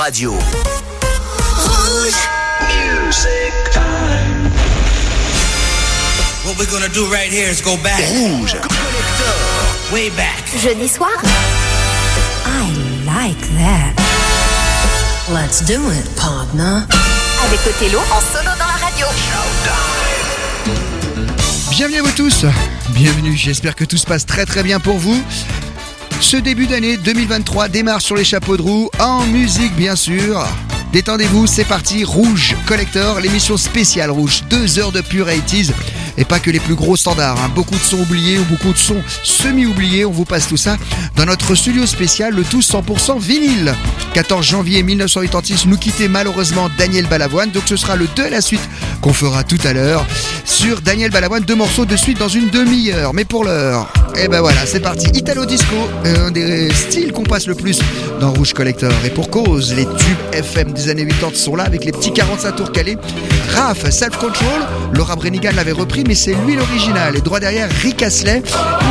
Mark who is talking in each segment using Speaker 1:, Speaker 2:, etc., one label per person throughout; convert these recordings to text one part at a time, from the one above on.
Speaker 1: Radio. Rouge. Music time.
Speaker 2: What we're gonna do right here is go back.
Speaker 1: Rouge. Collector.
Speaker 2: Way back.
Speaker 3: Jeudi soir?
Speaker 4: I like that. Let's do it, partner.
Speaker 3: Avec Othello en solo dans la radio.
Speaker 5: Bienvenue à vous tous, bienvenue, j'espère que tout se passe très très bien pour vous. Ce début d'année 2023 démarre sur les chapeaux de roue, en musique bien sûr. Détendez-vous, c'est parti, Rouge Collector, l'émission spéciale Rouge, deux heures de pure 80s. Et pas que les plus gros standards, hein. beaucoup de sons oubliés ou beaucoup de sons semi-oubliés, on vous passe tout ça dans notre studio spécial, le tout 100% vinyle. 14 janvier 1986, nous quittait malheureusement Daniel Balavoine, donc ce sera le 2 à la suite qu'on fera tout à l'heure sur Daniel Balavoine, deux morceaux de suite dans une demi-heure. Mais pour l'heure, et ben voilà, c'est parti, Italo Disco, un des styles qu'on passe le plus dans Rouge Collector. Et pour cause, les tubes FM des années 80 sont là avec les petits 45 tours calés. Raph, Self Control, Laura Brenigan l'avait repris, mais c'est lui l'original. Et droit derrière, Rick Astley,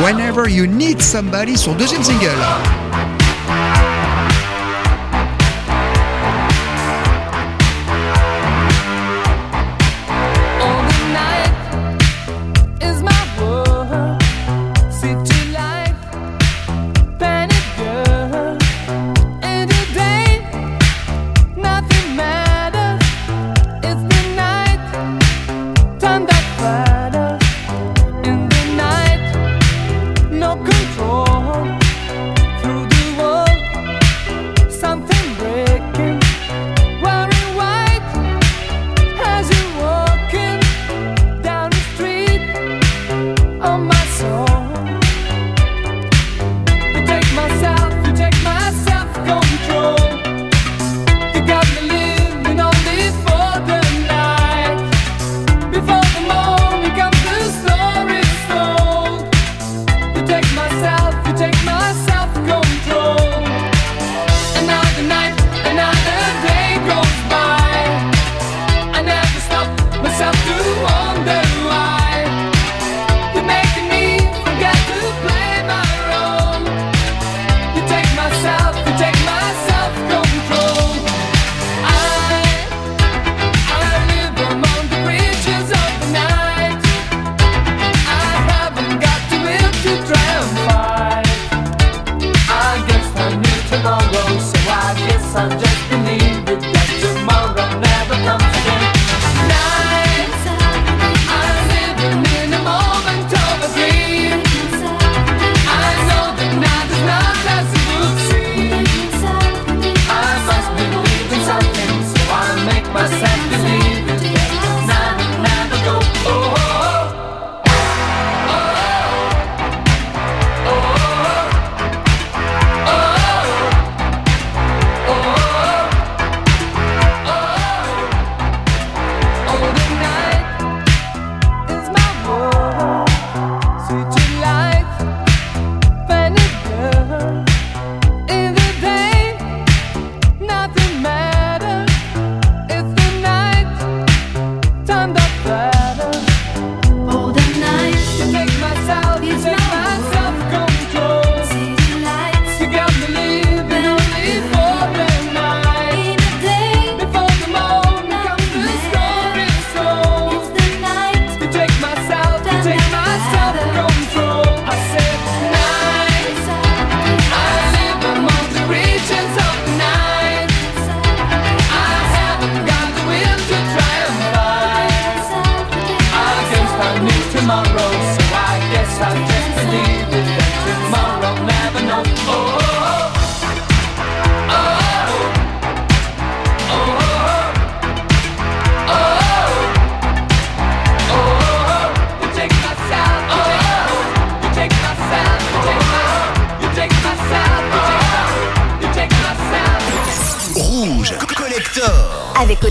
Speaker 5: Whenever You Need Somebody, son deuxième single.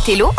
Speaker 3: Othello en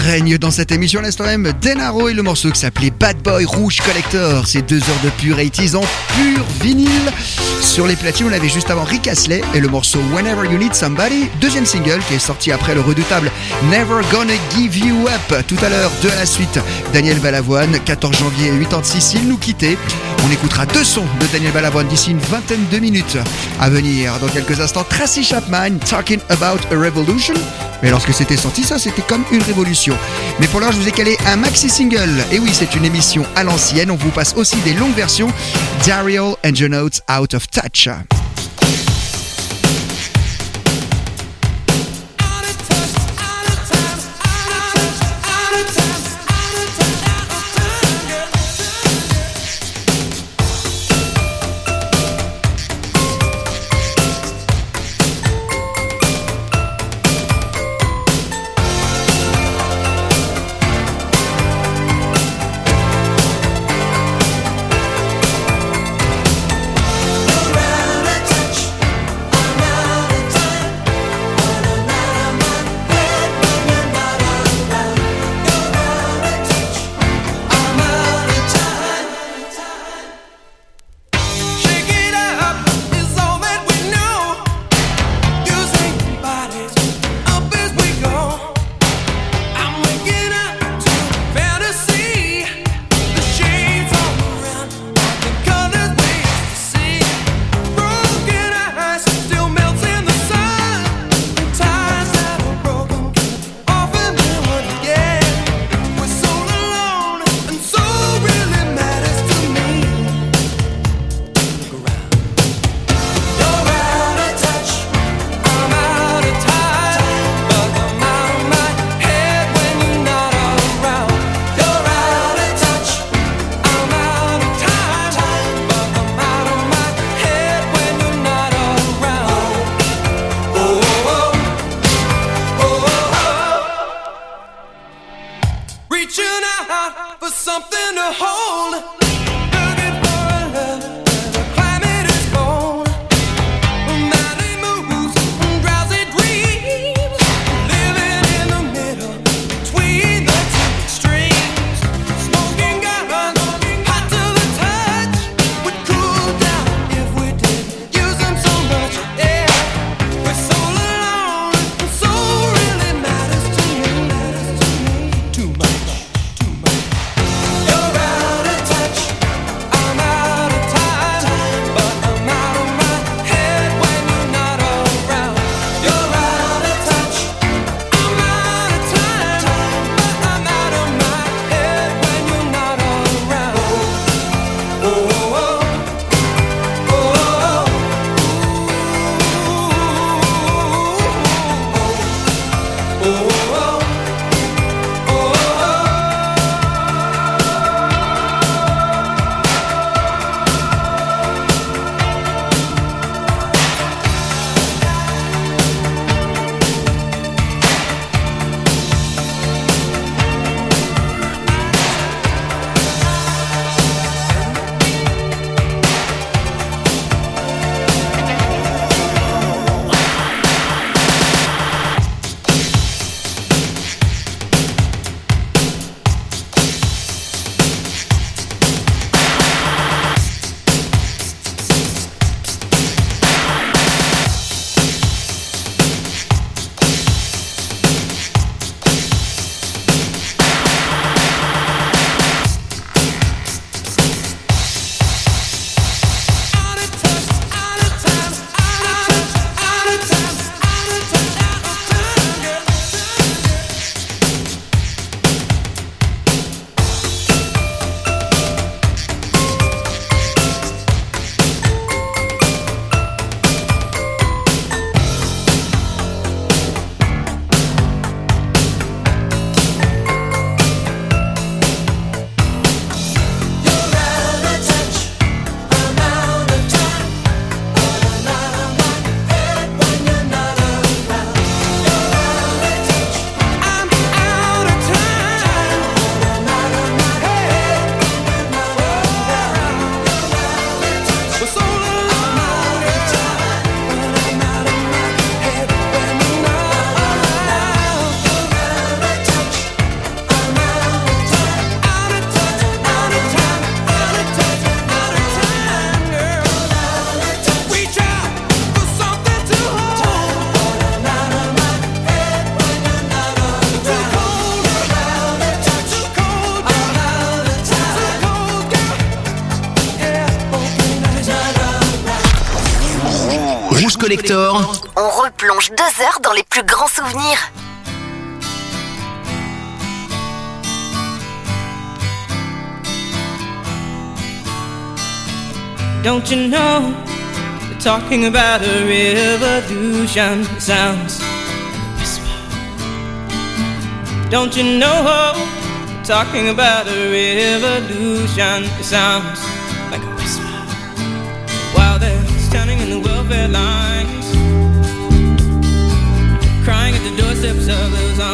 Speaker 6: règne dans cette émission même. Denaro et le morceau qui s'appelait Bad Boy Rouge Collector. C'est deux heures de pure 80s en pur vinyle. Sur les platines, on avait juste avant Rick Astley et le morceau Whenever You Need Somebody. Deuxième single qui est sorti après le redoutable Never Gonna Give You Up. Tout à l'heure, de la suite, Daniel Balavoine, 14 janvier 86, il nous quittait. On écoutera deux sons de Daniel Balavoine d'ici une vingtaine de minutes. À venir, dans quelques instants, Tracy Chapman, Talking About a Revolution. Mais lorsque c'était sorti, ça c'était comme une révolution. Mais pour l'heure, je vous ai calé un maxi single. Et oui, c'est une émission à l'ancienne. On vous passe aussi des longues versions. Daryl and the Notes Out of Touch.
Speaker 5: On replonge deux heures dans les plus grands souvenirs.
Speaker 7: Don't you know we're talking about a revolution sounds? Don't you know we're talking about a revolution sounds?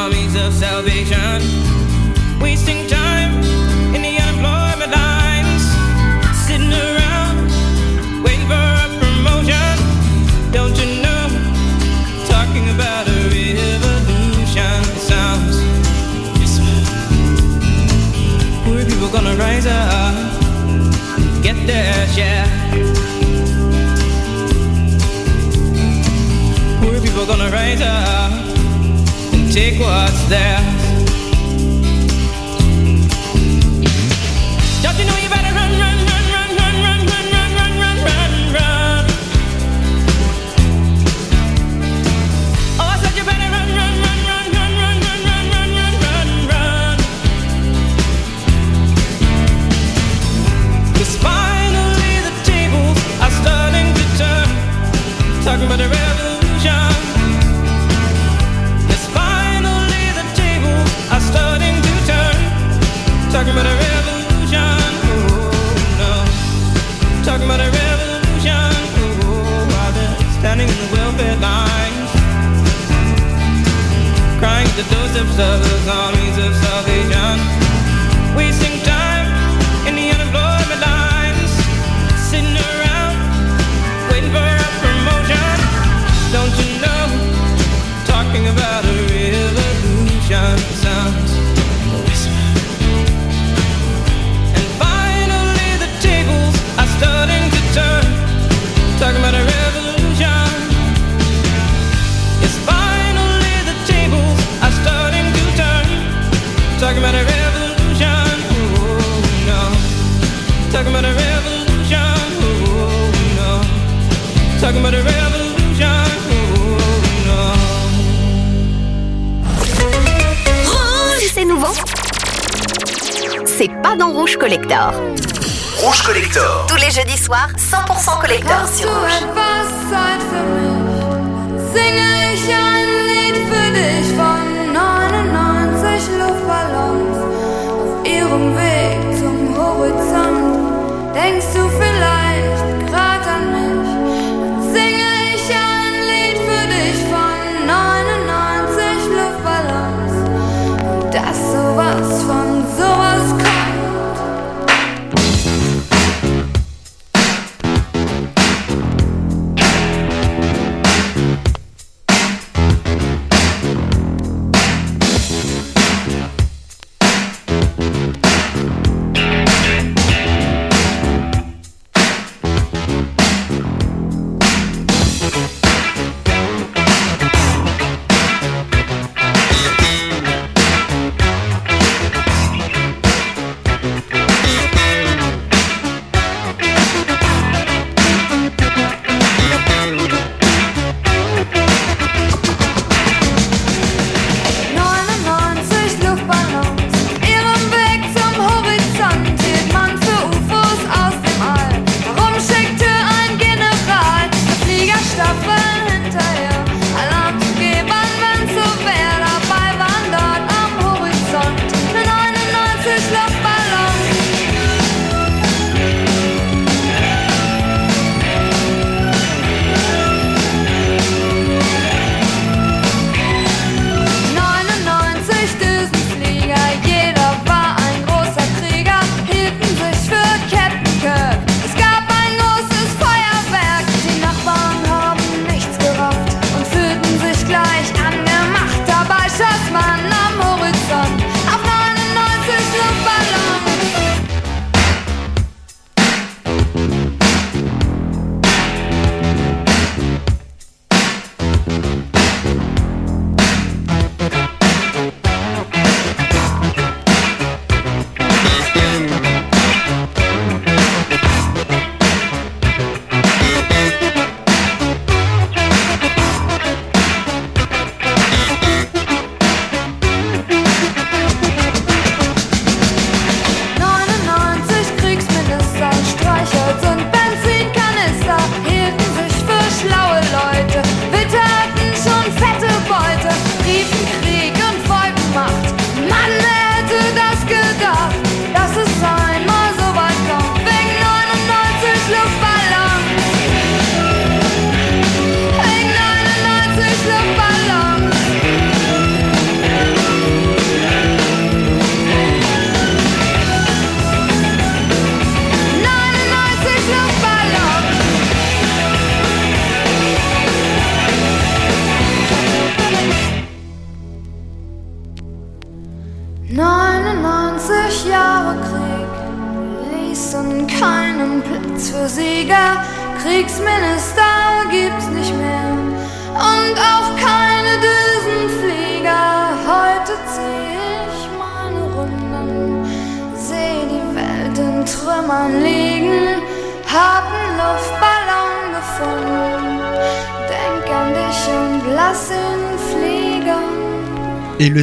Speaker 7: Means of salvation, wasting time in the unemployment lines, sitting around waiting for a promotion. Don't you know? Talking about a revolution sounds. Yes, Poor people gonna rise up, get their share. Poor people gonna rise up. take what's
Speaker 8: there.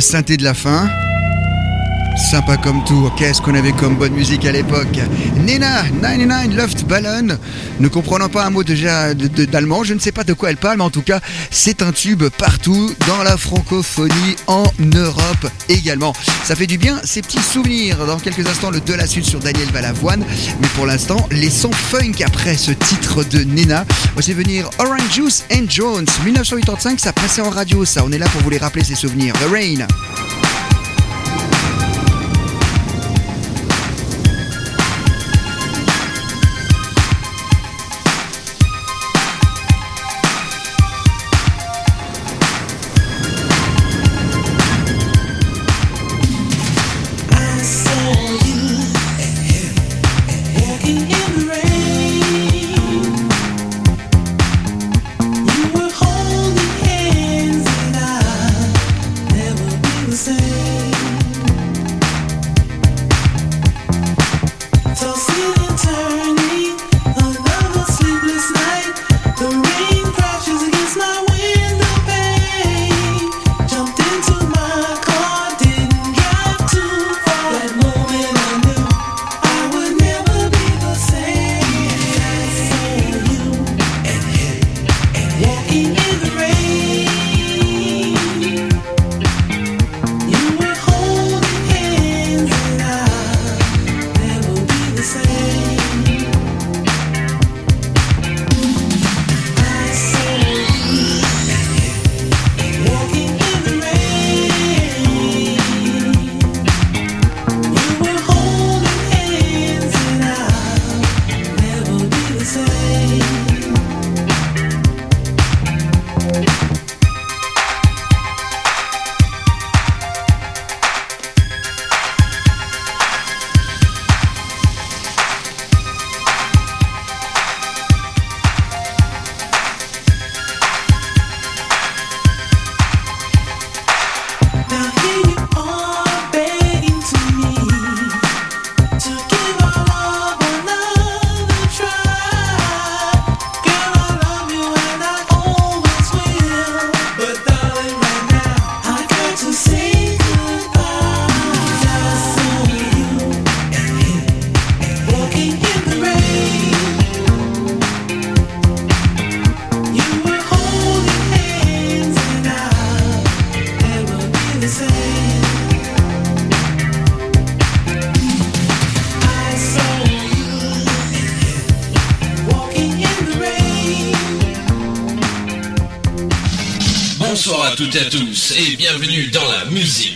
Speaker 8: Synthé de la fin. Sympa comme tout, qu'est-ce qu'on avait comme bonne musique à l'époque. Nena, 99 Loft Ballon. Ne comprenant pas un mot déjà d'allemand, je ne sais pas de quoi elle parle, mais en tout cas, c'est un tube partout, dans la francophonie, en Europe également. Ça fait du bien, ces petits souvenirs. Dans quelques instants, le de la suite sur Daniel Balavoine. Mais pour l'instant, les sons funk après ce titre de Nena. Voici venir Orange Juice and Jones. 1985, ça passait en radio, ça. On est là pour vous les rappeler ces souvenirs. The Rain.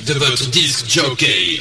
Speaker 9: De votre disque jockey.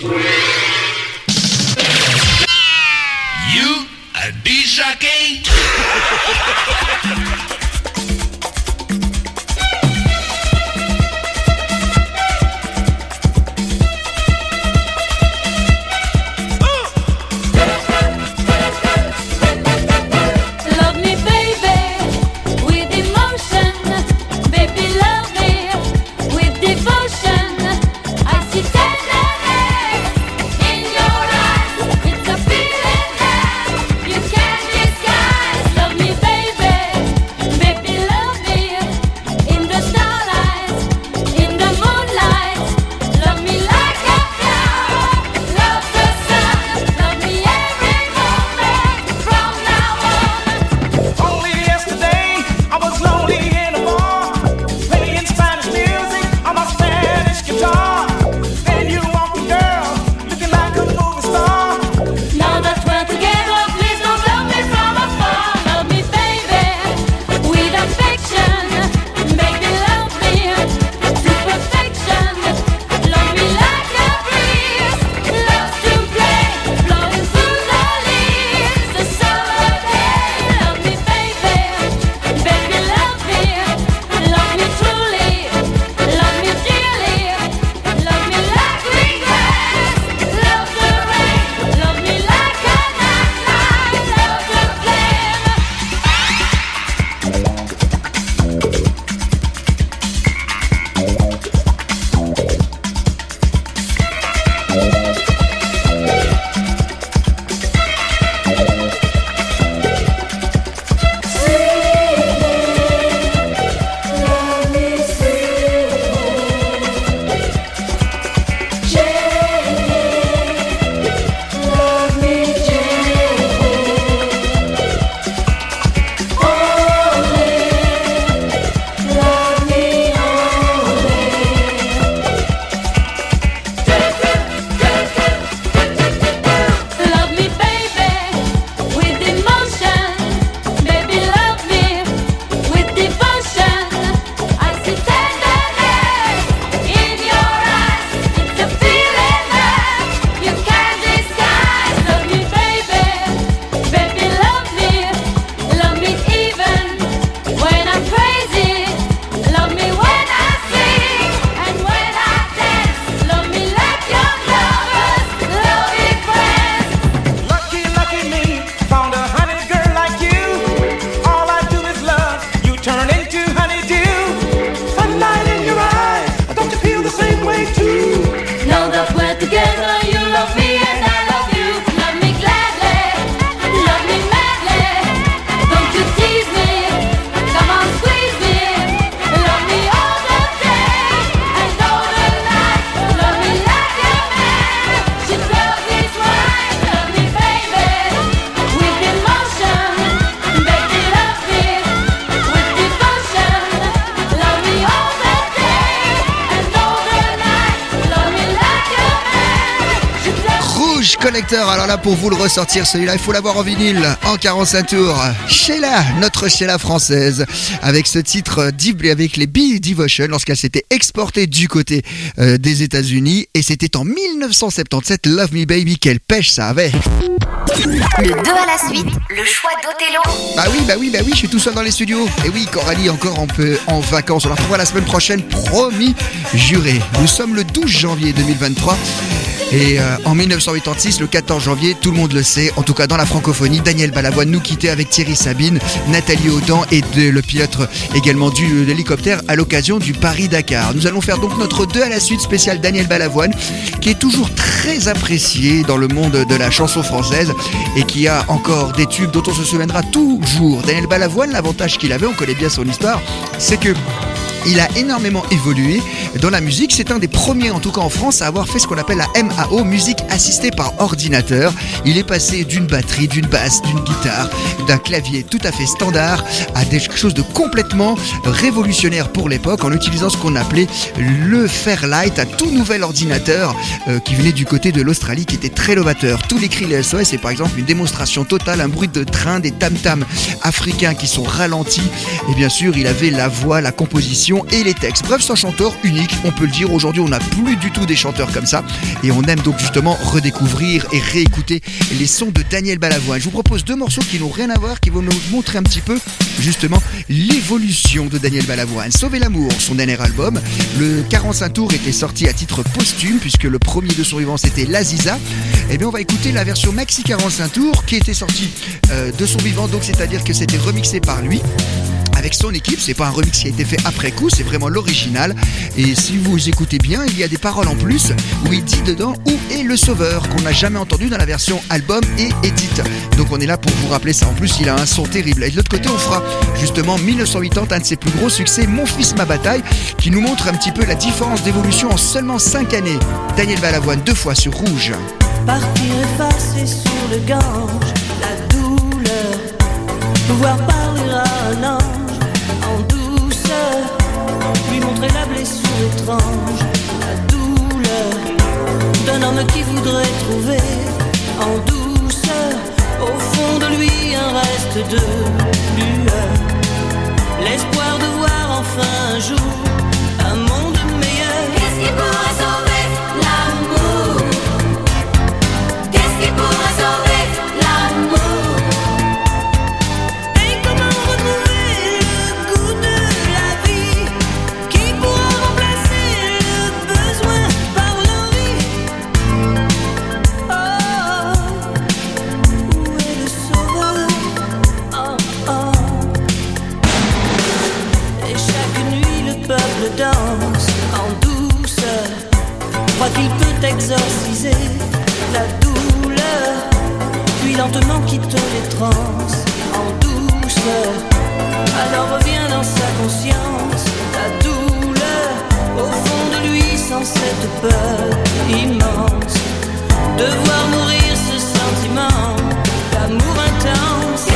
Speaker 6: Alors là, pour vous le ressortir, celui-là, il faut l'avoir en vinyle, en 45 tours. Sheila, notre Sheila française, avec ce titre Deep, avec les Bee Devotion, lorsqu'elle s'était exportée du côté euh, des États-Unis. Et c'était en 1977, Love Me Baby, quelle pêche ça avait.
Speaker 10: Le 2 à la suite, le choix d'Othello.
Speaker 6: Bah oui, bah oui, bah oui, je suis tout seul dans les studios. Et oui, Coralie encore un peu en vacances. On la retrouvera la semaine prochaine, promis, juré. Nous sommes le 12 janvier 2023. Et euh, en 1986, le 14 janvier, tout le monde le sait, en tout cas dans la francophonie, Daniel Balavoine nous quittait avec Thierry Sabine, Nathalie Audan et le pilote également du l'hélicoptère à l'occasion du Paris-Dakar. Nous allons faire donc notre 2 à la suite spécial Daniel Balavoine, qui est toujours très apprécié dans le monde de la chanson française et qui a encore des tubes dont on se souviendra toujours. Daniel Balavoine, l'avantage qu'il avait, on connaît bien son histoire, c'est que il a énormément évolué dans la musique. C'est un des premiers, en tout cas en France, à avoir fait ce qu'on appelle la MAO, musique assistée par ordinateur. Il est passé d'une batterie, d'une basse, d'une guitare, d'un clavier tout à fait standard à des choses de complètement révolutionnaire pour l'époque en utilisant ce qu'on appelait le Fairlight, un tout nouvel ordinateur euh, qui venait du côté de l'Australie, qui était très novateur. Tous les cris les SOS, c'est par exemple une démonstration totale, un bruit de train, des tam-tams africains qui sont ralentis. Et bien sûr, il avait la voix, la composition et les textes. Bref, c'est un chanteur unique, on peut le dire. Aujourd'hui, on n'a plus du tout des chanteurs comme ça. Et on aime donc justement redécouvrir et réécouter les sons de Daniel Balavoine. Je vous propose deux morceaux qui n'ont rien à voir, qui vont nous montrer un petit peu justement l'évolution de Daniel Balavoine. Sauver l'amour, son dernier album. Le 45 tours était sorti à titre posthume, puisque le premier de son vivant c'était L'Aziza. Et bien, on va écouter la version maxi 45 tours qui était sortie euh, de son vivant, donc c'est-à-dire que c'était remixé par lui avec son équipe. C'est pas un remix qui a été fait après coup, c'est vraiment l'original. Et si vous écoutez bien, il y a des paroles en plus où il dit dedans où est le sauveur? qu'on n'a jamais entendu dans la version album et edit. Donc on est là pour vous rappeler ça. En plus, il a un son terrible. Et de l'autre côté, on fera justement 1980, un de ses plus gros succès, Mon fils, ma bataille, qui nous montre un petit peu la différence d'évolution en seulement 5 années. Daniel Balavoine, deux fois sur Rouge.
Speaker 7: Partir sur le gange, la douleur, pouvoir parler à un en lui montrer la blessure étrange, la douleur d'un homme qui voudrait trouver en douceur, au fond de lui un reste de lueur, l'espoir de voir enfin un jour un monde meilleur.
Speaker 11: Qu'est-ce qui pourra sauver l'amour
Speaker 7: danse en douceur. Croit qu'il peut exorciser la douleur Puis lentement quitte les trans en douceur. Alors revient dans sa conscience la douleur Au fond de lui sans cette peur immense. De voir mourir ce sentiment d'amour intense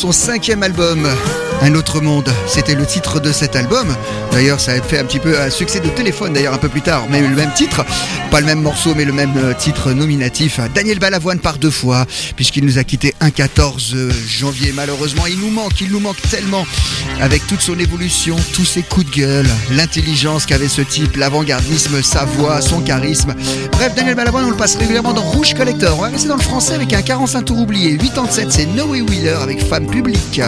Speaker 6: son cinquième album. Un autre monde, c'était le titre de cet album. D'ailleurs, ça a fait un petit peu un succès de téléphone, d'ailleurs, un peu plus tard, mais le même titre. Pas le même morceau, mais le même euh, titre nominatif. Daniel Balavoine par deux fois, puisqu'il nous a quitté un 14 janvier. Malheureusement, il nous manque, il nous manque tellement. Avec toute son évolution, tous ses coups de gueule, l'intelligence qu'avait ce type, l'avant-gardisme, sa voix, son charisme. Bref, Daniel Balavoine, on le passe régulièrement dans Rouge Collector. On va rester dans le français avec un 45 tours oublié. 87, c'est Noé Wheeler avec Femme Publique.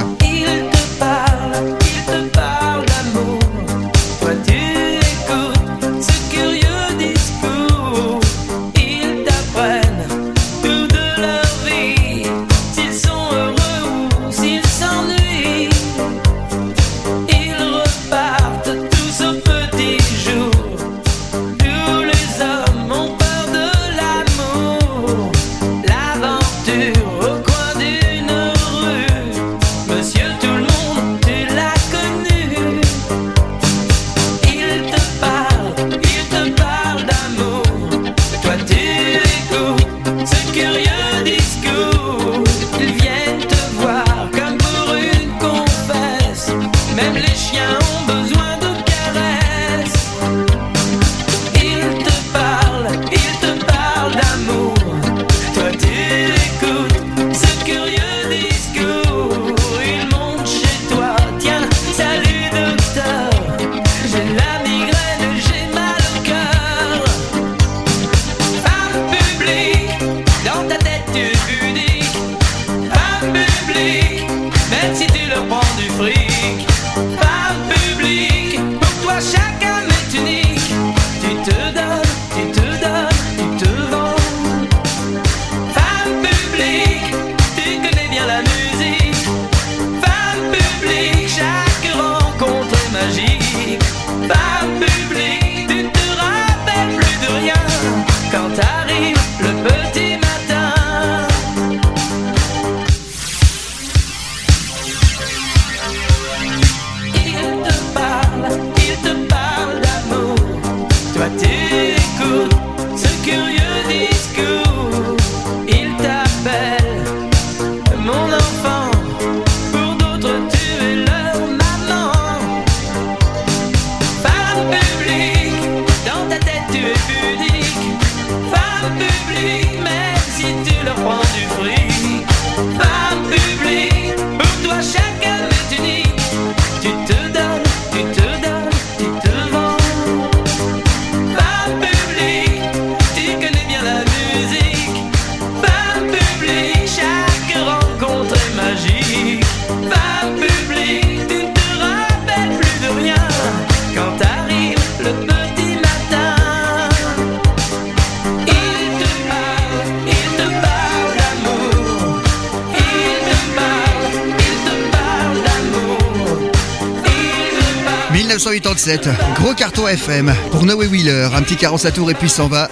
Speaker 6: 1987, gros carton FM pour Noé Wheeler, un petit 47 tours et puis s'en va.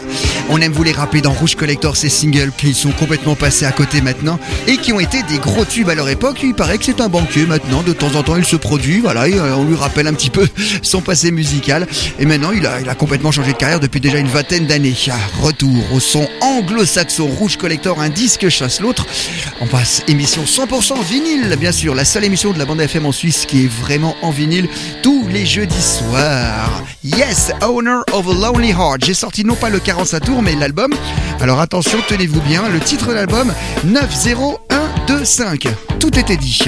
Speaker 6: On aime vous les rappeler dans Rouge Collector ces singles qui sont complètement passés à côté maintenant et qui ont été des gros tubes à leur époque. Il paraît que c'est un banquier maintenant, de temps en temps il se produit, voilà, euh, on lui rappelle un petit peu son passé musical. Et maintenant il a, complètement changé de carrière depuis déjà une vingtaine d'années. Retour au son anglo-saxon Rouge Collector, un disque chasse l'autre. On passe émission 100% vinyle, bien sûr, la seule émission de la bande FM en Suisse qui est vraiment en vinyle tous les jeudis soirs. Yes, Owner of a Lonely Heart. J'ai sorti non pas le 45 tours, mais l'album. Alors attention, tenez-vous bien, le titre de l'album 90125. Tout était dit.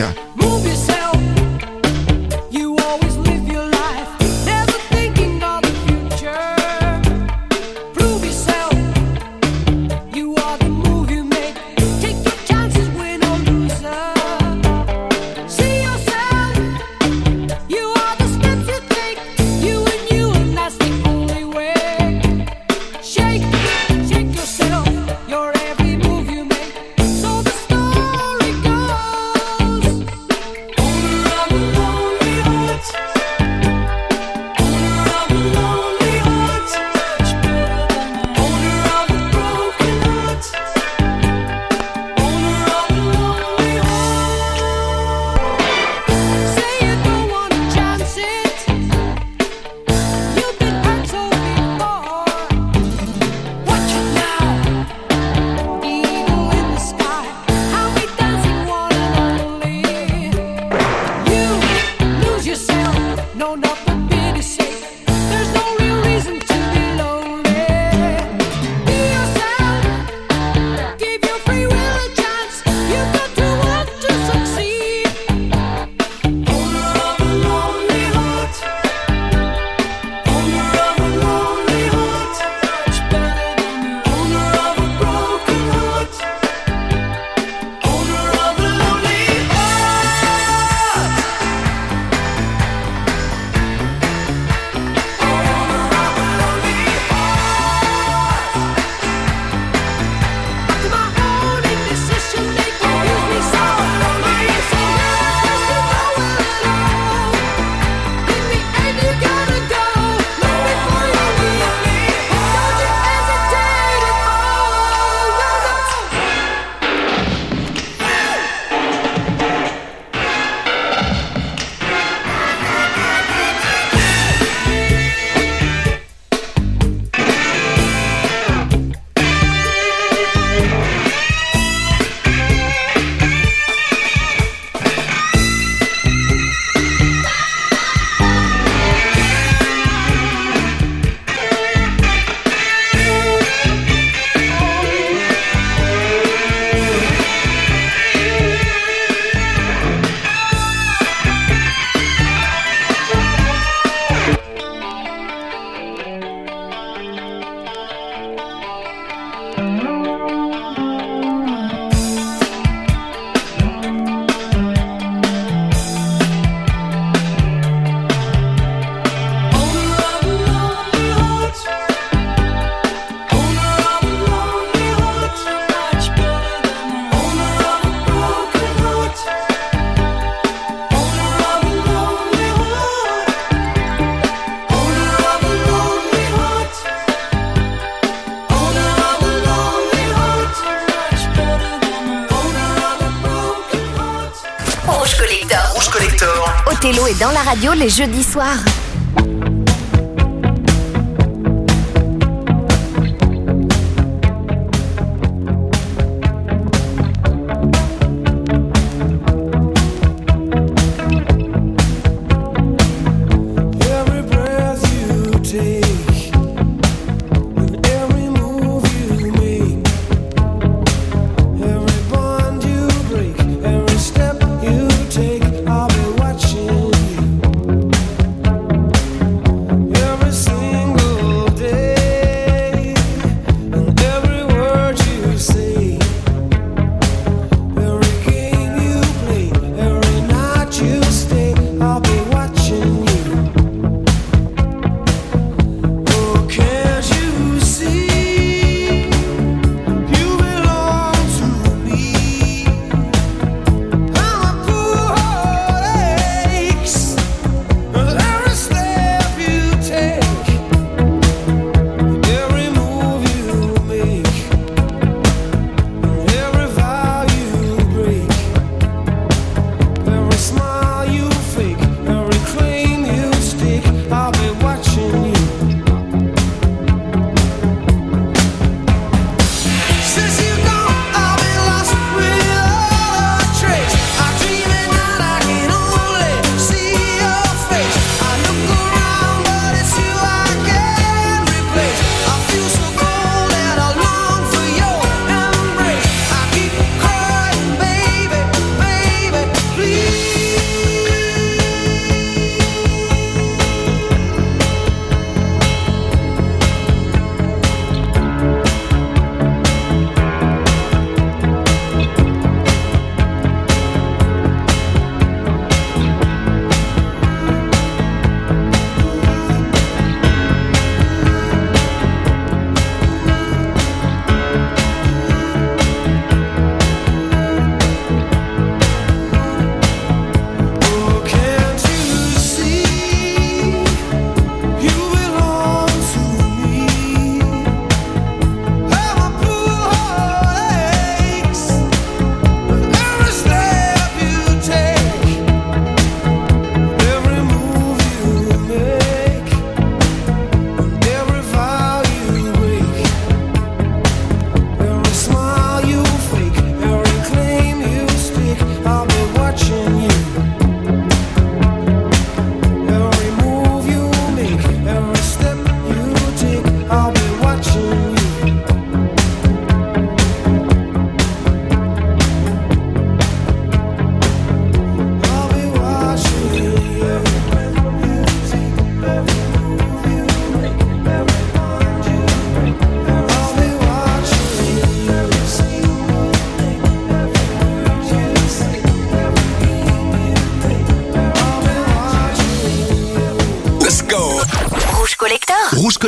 Speaker 5: Les jeudis soirs.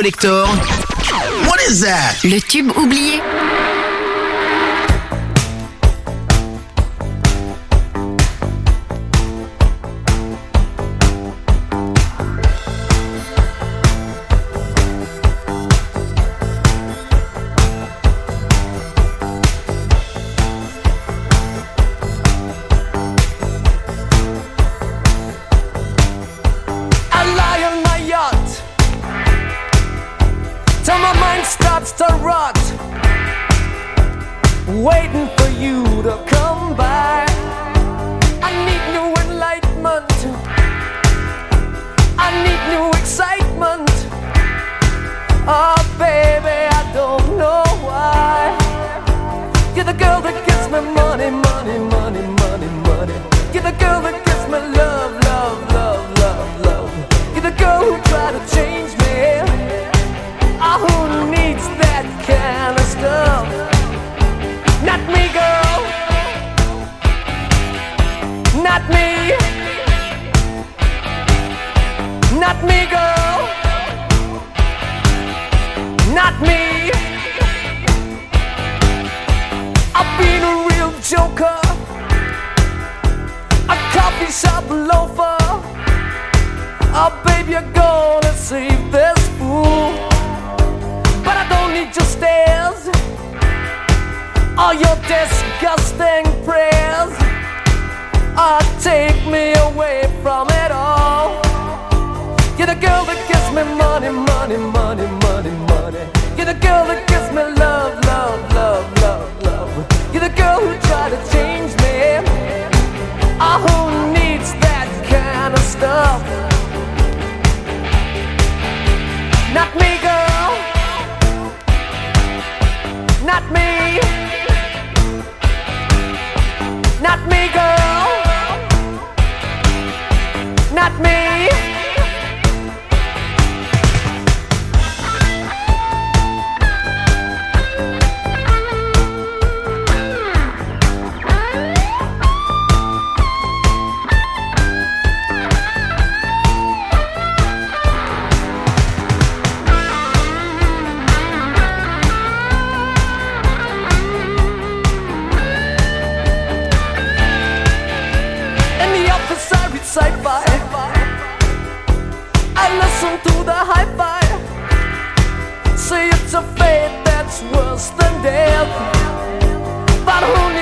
Speaker 1: Collector. What is that?
Speaker 5: Le tube oublié.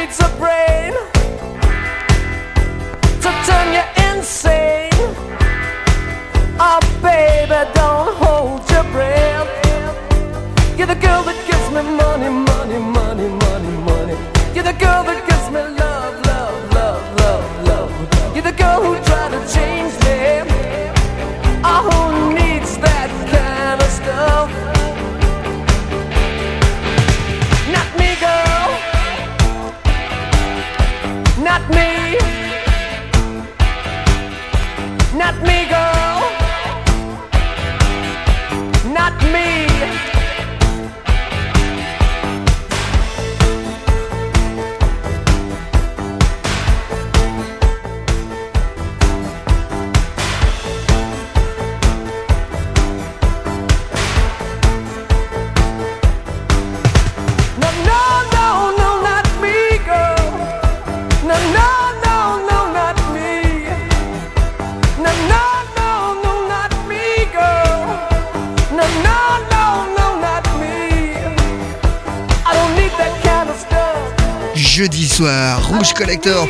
Speaker 7: Needs a brain To turn you insane. Oh baby don't hold your breath. You're the girl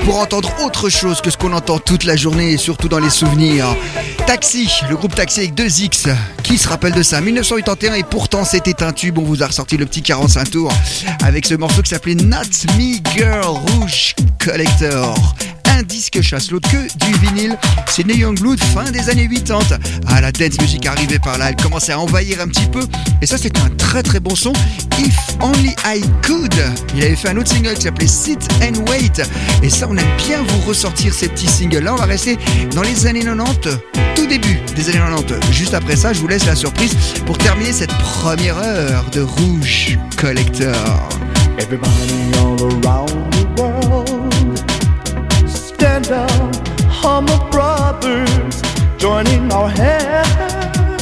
Speaker 6: Pour entendre autre chose que ce qu'on entend toute la journée et surtout dans les souvenirs. Taxi, le groupe Taxi avec 2X. Qui se rappelle de ça 1981 et pourtant c'était un tube. On vous a ressorti le petit 45 tours avec ce morceau qui s'appelait Not Me Girl Rouge Collector. Disque chasse l'autre que du vinyle. C'est Neil fin des années 80. Ah, la dance music arrivait par là. Elle commençait à envahir un petit peu. Et ça, c'est un très très bon son. If Only I Could. Il avait fait un autre single qui s'appelait Sit and Wait. Et ça, on aime bien vous ressortir ces petits singles. Là, on va rester dans les années 90, tout début des années 90. Juste après ça, je vous laisse la surprise pour terminer cette première heure de Rouge Collector.
Speaker 12: together, of brothers, joining our hands.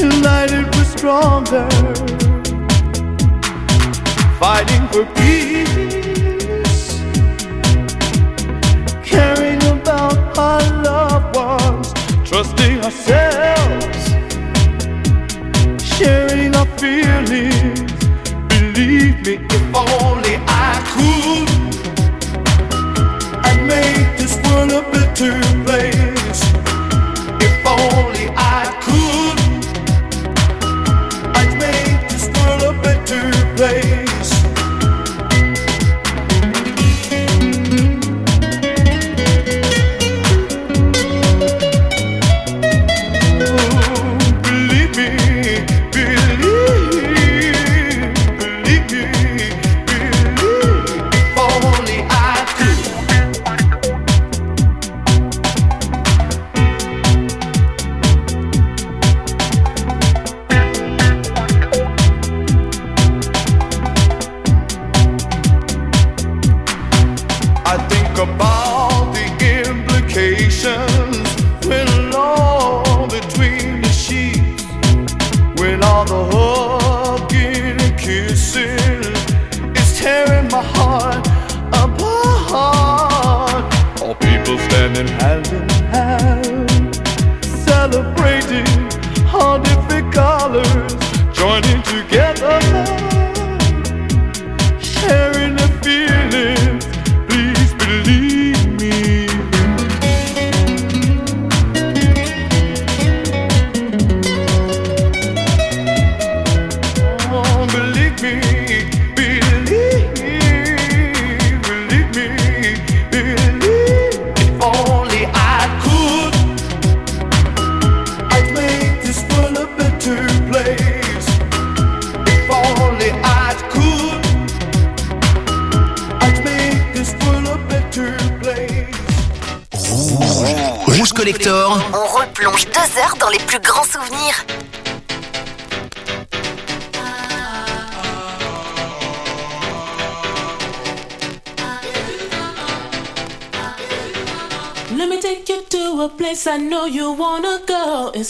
Speaker 12: United we're stronger, fighting for peace, caring about our loved ones, trusting ourselves, sharing our feelings. Believe me, if only I could one a bit too late. If only I.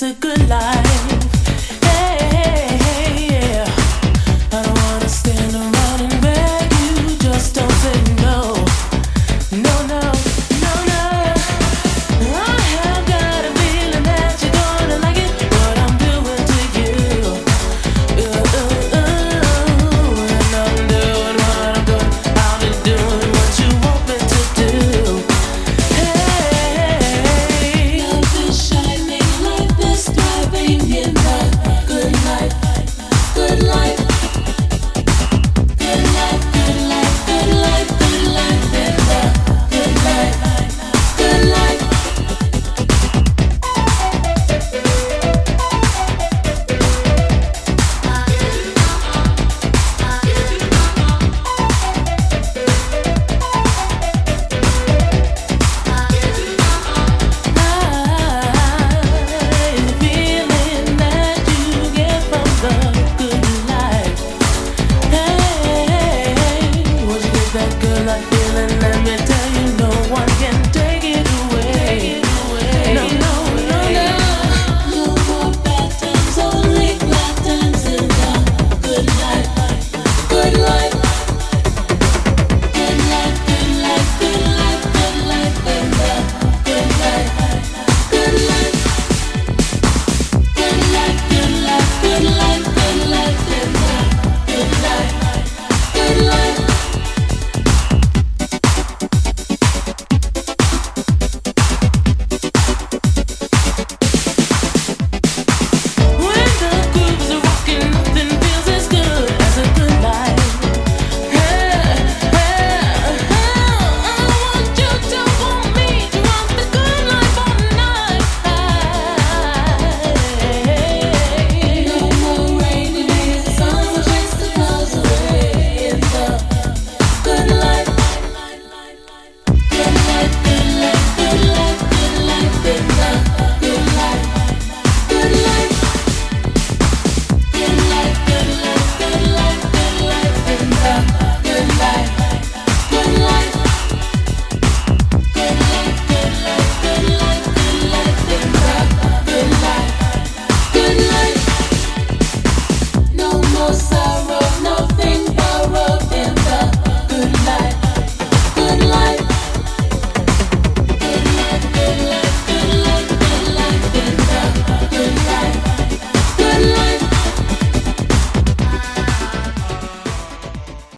Speaker 12: a
Speaker 13: good